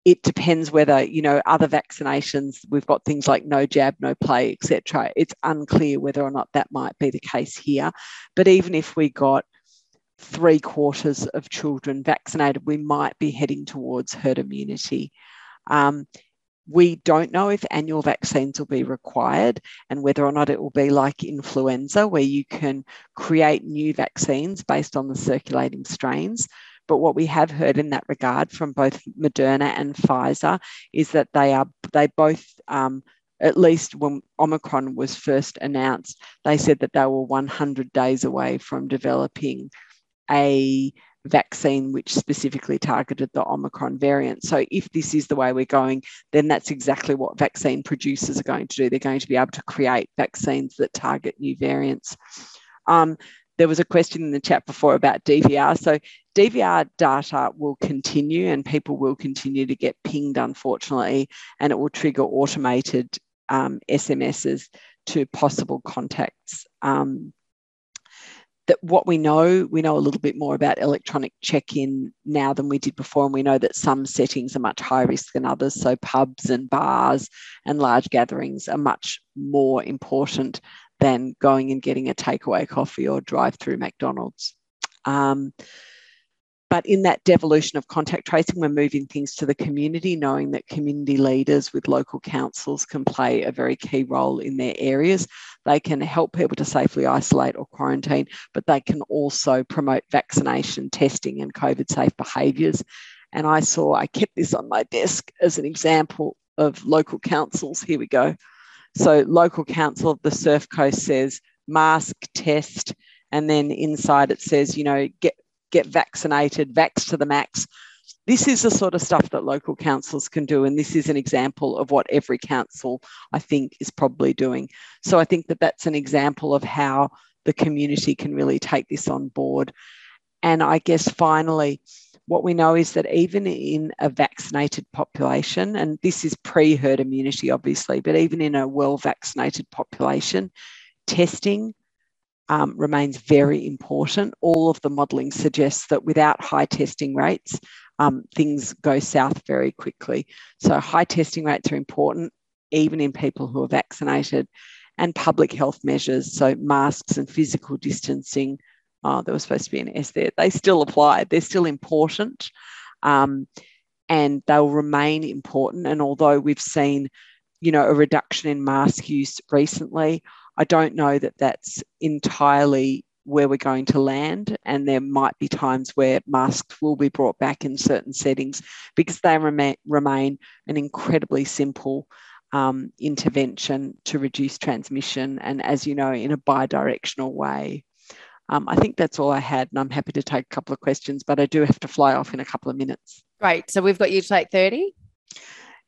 it depends whether you know other vaccinations. We've got things like no jab, no play, etc. It's unclear whether or not that might be the case here. But even if we got three quarters of children vaccinated, we might be heading towards herd immunity. Um, we don't know if annual vaccines will be required and whether or not it will be like influenza, where you can create new vaccines based on the circulating strains. But what we have heard in that regard from both Moderna and Pfizer is that they are they both um, at least when Omicron was first announced, they said that they were 100 days away from developing a vaccine which specifically targeted the Omicron variant. So, if this is the way we're going, then that's exactly what vaccine producers are going to do. They're going to be able to create vaccines that target new variants. Um, there was a question in the chat before about DVR. So, DVR data will continue and people will continue to get pinged, unfortunately, and it will trigger automated um, SMSs to possible contacts. Um, that what we know, we know a little bit more about electronic check-in now than we did before, and we know that some settings are much higher risk than others. So pubs and bars and large gatherings are much more important than going and getting a takeaway coffee or drive-through McDonald's. Um, but in that devolution of contact tracing, we're moving things to the community, knowing that community leaders with local councils can play a very key role in their areas. They can help people to safely isolate or quarantine, but they can also promote vaccination, testing, and COVID safe behaviours. And I saw, I kept this on my desk as an example of local councils. Here we go. So, local council of the Surf Coast says mask, test, and then inside it says, you know, get get vaccinated, vax to the max. This is the sort of stuff that local councils can do. And this is an example of what every council, I think, is probably doing. So I think that that's an example of how the community can really take this on board. And I guess finally, what we know is that even in a vaccinated population, and this is pre herd immunity, obviously, but even in a well vaccinated population, testing, um, remains very important. All of the modelling suggests that without high testing rates, um, things go south very quickly. So, high testing rates are important, even in people who are vaccinated, and public health measures, so masks and physical distancing. Oh, there was supposed to be an S there. They still apply, they're still important. Um, and they'll remain important. And although we've seen, you know, a reduction in mask use recently, I don't know that that's entirely where we're going to land. And there might be times where masks will be brought back in certain settings because they remain, remain an incredibly simple um, intervention to reduce transmission. And as you know, in a bi directional way. Um, I think that's all I had, and I'm happy to take a couple of questions, but I do have to fly off in a couple of minutes. Right. So we've got you to take 30?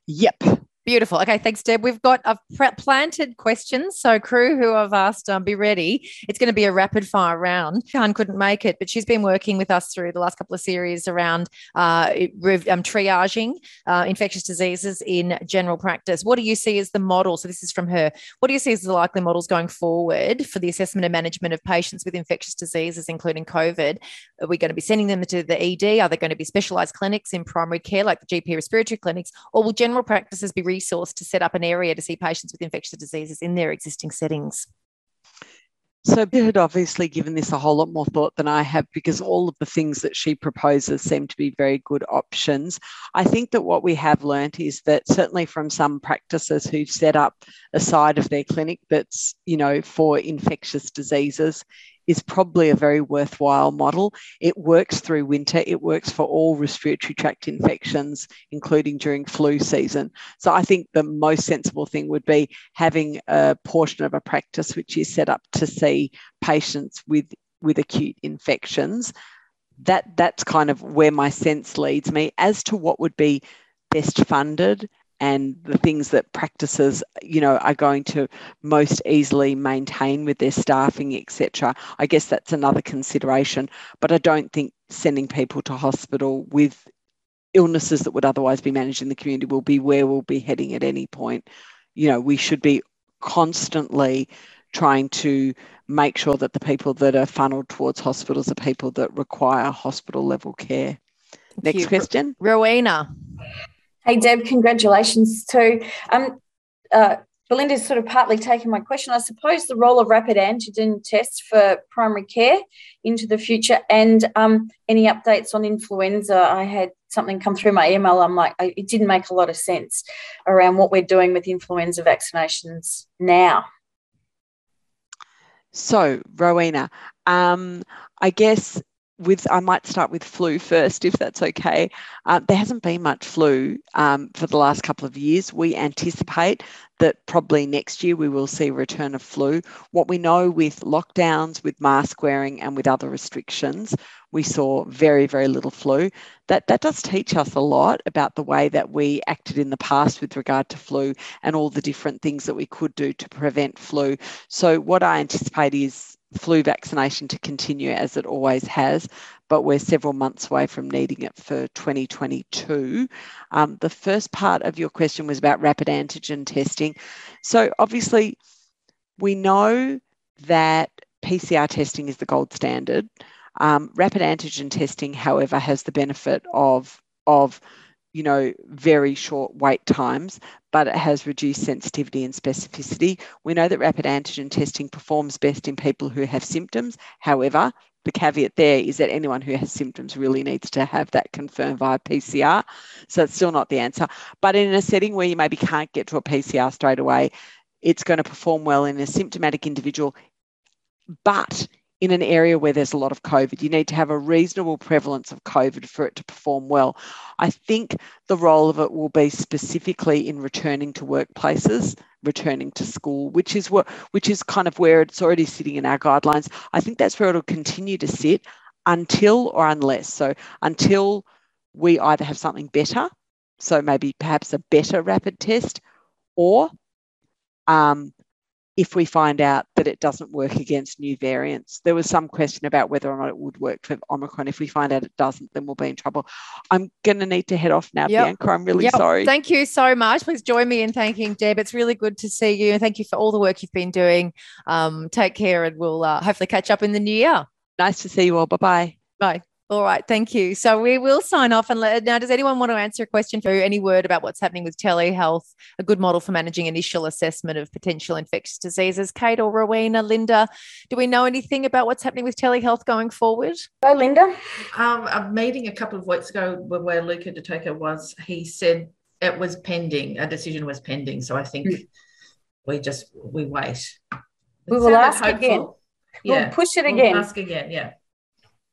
Yep. Beautiful. Okay, thanks, Deb. We've got I've planted questions. So, crew who I've asked, um, be ready. It's going to be a rapid fire round. Khan couldn't make it, but she's been working with us through the last couple of series around uh, um, triaging uh, infectious diseases in general practice. What do you see as the model? So, this is from her. What do you see as the likely models going forward for the assessment and management of patients with infectious diseases, including COVID? Are we going to be sending them to the ED? Are there going to be specialised clinics in primary care, like the GP respiratory clinics, or will general practices be resource to set up an area to see patients with infectious diseases in their existing settings? So, Beth had obviously given this a whole lot more thought than I have because all of the things that she proposes seem to be very good options. I think that what we have learnt is that certainly from some practices who've set up a side of their clinic that's, you know, for infectious diseases, is probably a very worthwhile model. It works through winter, it works for all respiratory tract infections, including during flu season. So I think the most sensible thing would be having a portion of a practice which is set up to see patients with, with acute infections. That, that's kind of where my sense leads me as to what would be best funded and the things that practices you know are going to most easily maintain with their staffing etc i guess that's another consideration but i don't think sending people to hospital with illnesses that would otherwise be managed in the community will be where we'll be heading at any point. You know we should be constantly trying to make sure that the people that are funneled towards hospitals are people that require hospital level care. Thank next you. question. Rowena Hey, Deb, congratulations too. Um, uh, Belinda's sort of partly taken my question. I suppose the role of rapid antigen tests for primary care into the future and um, any updates on influenza. I had something come through my email. I'm like, it didn't make a lot of sense around what we're doing with influenza vaccinations now. So, Rowena, um, I guess with I might start with flu first, if that's okay. Uh, there hasn't been much flu um, for the last couple of years. We anticipate that probably next year we will see a return of flu. What we know with lockdowns, with mask wearing, and with other restrictions, we saw very, very little flu. That, that does teach us a lot about the way that we acted in the past with regard to flu and all the different things that we could do to prevent flu. So, what I anticipate is flu vaccination to continue as it always has, but we're several months away from needing it for 2022. Um, the first part of your question was about rapid antigen testing. So, obviously, we know that PCR testing is the gold standard. Um, rapid antigen testing, however, has the benefit of, of you know, very short wait times, but it has reduced sensitivity and specificity. We know that rapid antigen testing performs best in people who have symptoms. However, the caveat there is that anyone who has symptoms really needs to have that confirmed via PCR. So it's still not the answer. But in a setting where you maybe can't get to a PCR straight away, it's going to perform well in a symptomatic individual. But in an area where there's a lot of COVID. You need to have a reasonable prevalence of COVID for it to perform well. I think the role of it will be specifically in returning to workplaces, returning to school, which is what which is kind of where it's already sitting in our guidelines. I think that's where it'll continue to sit until or unless. So until we either have something better, so maybe perhaps a better rapid test, or um, if we find out that it doesn't work against new variants. There was some question about whether or not it would work for Omicron. If we find out it doesn't, then we'll be in trouble. I'm going to need to head off now, yep. Bianca. I'm really yep. sorry. Thank you so much. Please join me in thanking Deb. It's really good to see you. Thank you for all the work you've been doing. Um, take care and we'll uh, hopefully catch up in the new year. Nice to see you all. Bye-bye. Bye. All right, thank you. So we will sign off and let now. Does anyone want to answer a question for any word about what's happening with telehealth? A good model for managing initial assessment of potential infectious diseases. Kate or Rowena, Linda, do we know anything about what's happening with telehealth going forward? Go, Linda. Um, a meeting a couple of weeks ago where Luca Dutoko was, he said it was pending. A decision was pending. So I think mm. we just we wait. It we will ask hopeful. again. Yeah. We'll push it again. We'll ask again. Yeah.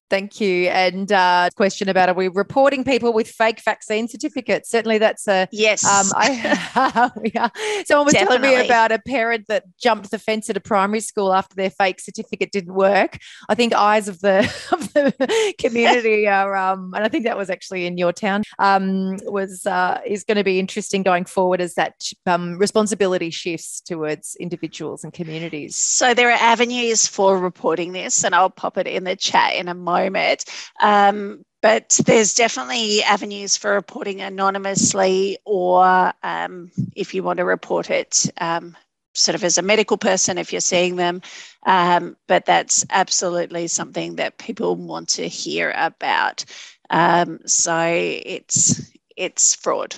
Thank you. And uh, question about are we reporting people with fake vaccine certificates? Certainly, that's a yes. Um, I, yeah. Someone was Definitely. telling me about a parent that jumped the fence at a primary school after their fake certificate didn't work. I think eyes of the of the community are, um, and I think that was actually in your town. Um, was uh, is going to be interesting going forward as that um, responsibility shifts towards individuals and communities. So there are avenues for reporting this, and I'll pop it in the chat in a moment moment. Um, but there's definitely avenues for reporting anonymously, or um, if you want to report it um, sort of as a medical person, if you're seeing them. Um, but that's absolutely something that people want to hear about. Um, so it's it's fraud.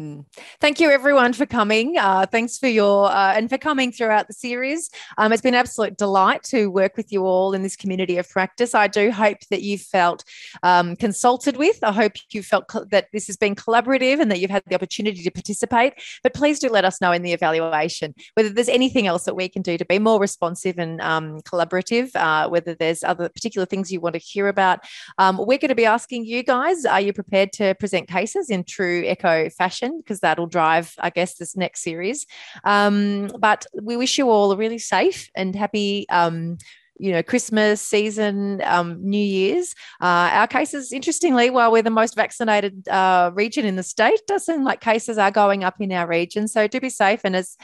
Mm. Thank you, everyone, for coming. Uh, thanks for your uh, and for coming throughout the series. Um, it's been an absolute delight to work with you all in this community of practice. I do hope that you felt um, consulted with. I hope you felt that this has been collaborative and that you've had the opportunity to participate. But please do let us know in the evaluation whether there's anything else that we can do to be more responsive and um, collaborative. Uh, whether there's other particular things you want to hear about. Um, we're going to be asking you guys: Are you prepared to present cases in true echo fashion? Because that'll drive, I guess, this next series. Um, but we wish you all a really safe and happy. Um, you know, Christmas season, um, New Year's. Uh, our cases, interestingly, while we're the most vaccinated uh, region in the state, does seem like cases are going up in our region. So do be safe. And as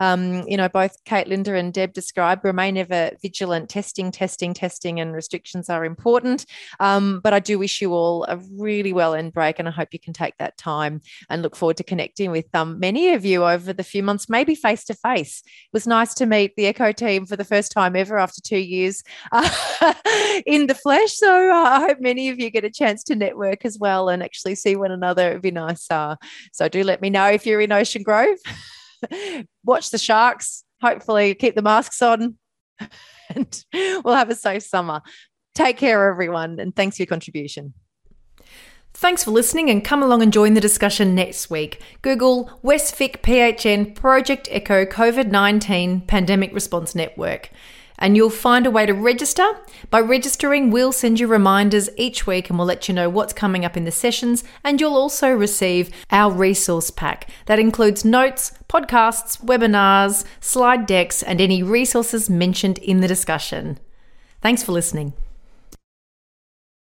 um, you know, both Kate, Linda, and Deb described, remain ever vigilant. Testing, testing, testing, and restrictions are important. Um, but I do wish you all a really well end break, and I hope you can take that time and look forward to connecting with um, many of you over the few months, maybe face to face. It was nice to meet the Echo team for the first time ever after two years uh, in the flesh. So uh, I hope many of you get a chance to network as well and actually see one another. It'd be nice. Uh, so do let me know if you're in Ocean Grove. watch the sharks. Hopefully, keep the masks on, and we'll have a safe summer. Take care, everyone, and thanks for your contribution. Thanks for listening and come along and join the discussion next week. Google Westvic PHN Project Echo COVID 19 Pandemic Response Network and you'll find a way to register. By registering, we'll send you reminders each week and we'll let you know what's coming up in the sessions. And you'll also receive our resource pack that includes notes, podcasts, webinars, slide decks, and any resources mentioned in the discussion. Thanks for listening.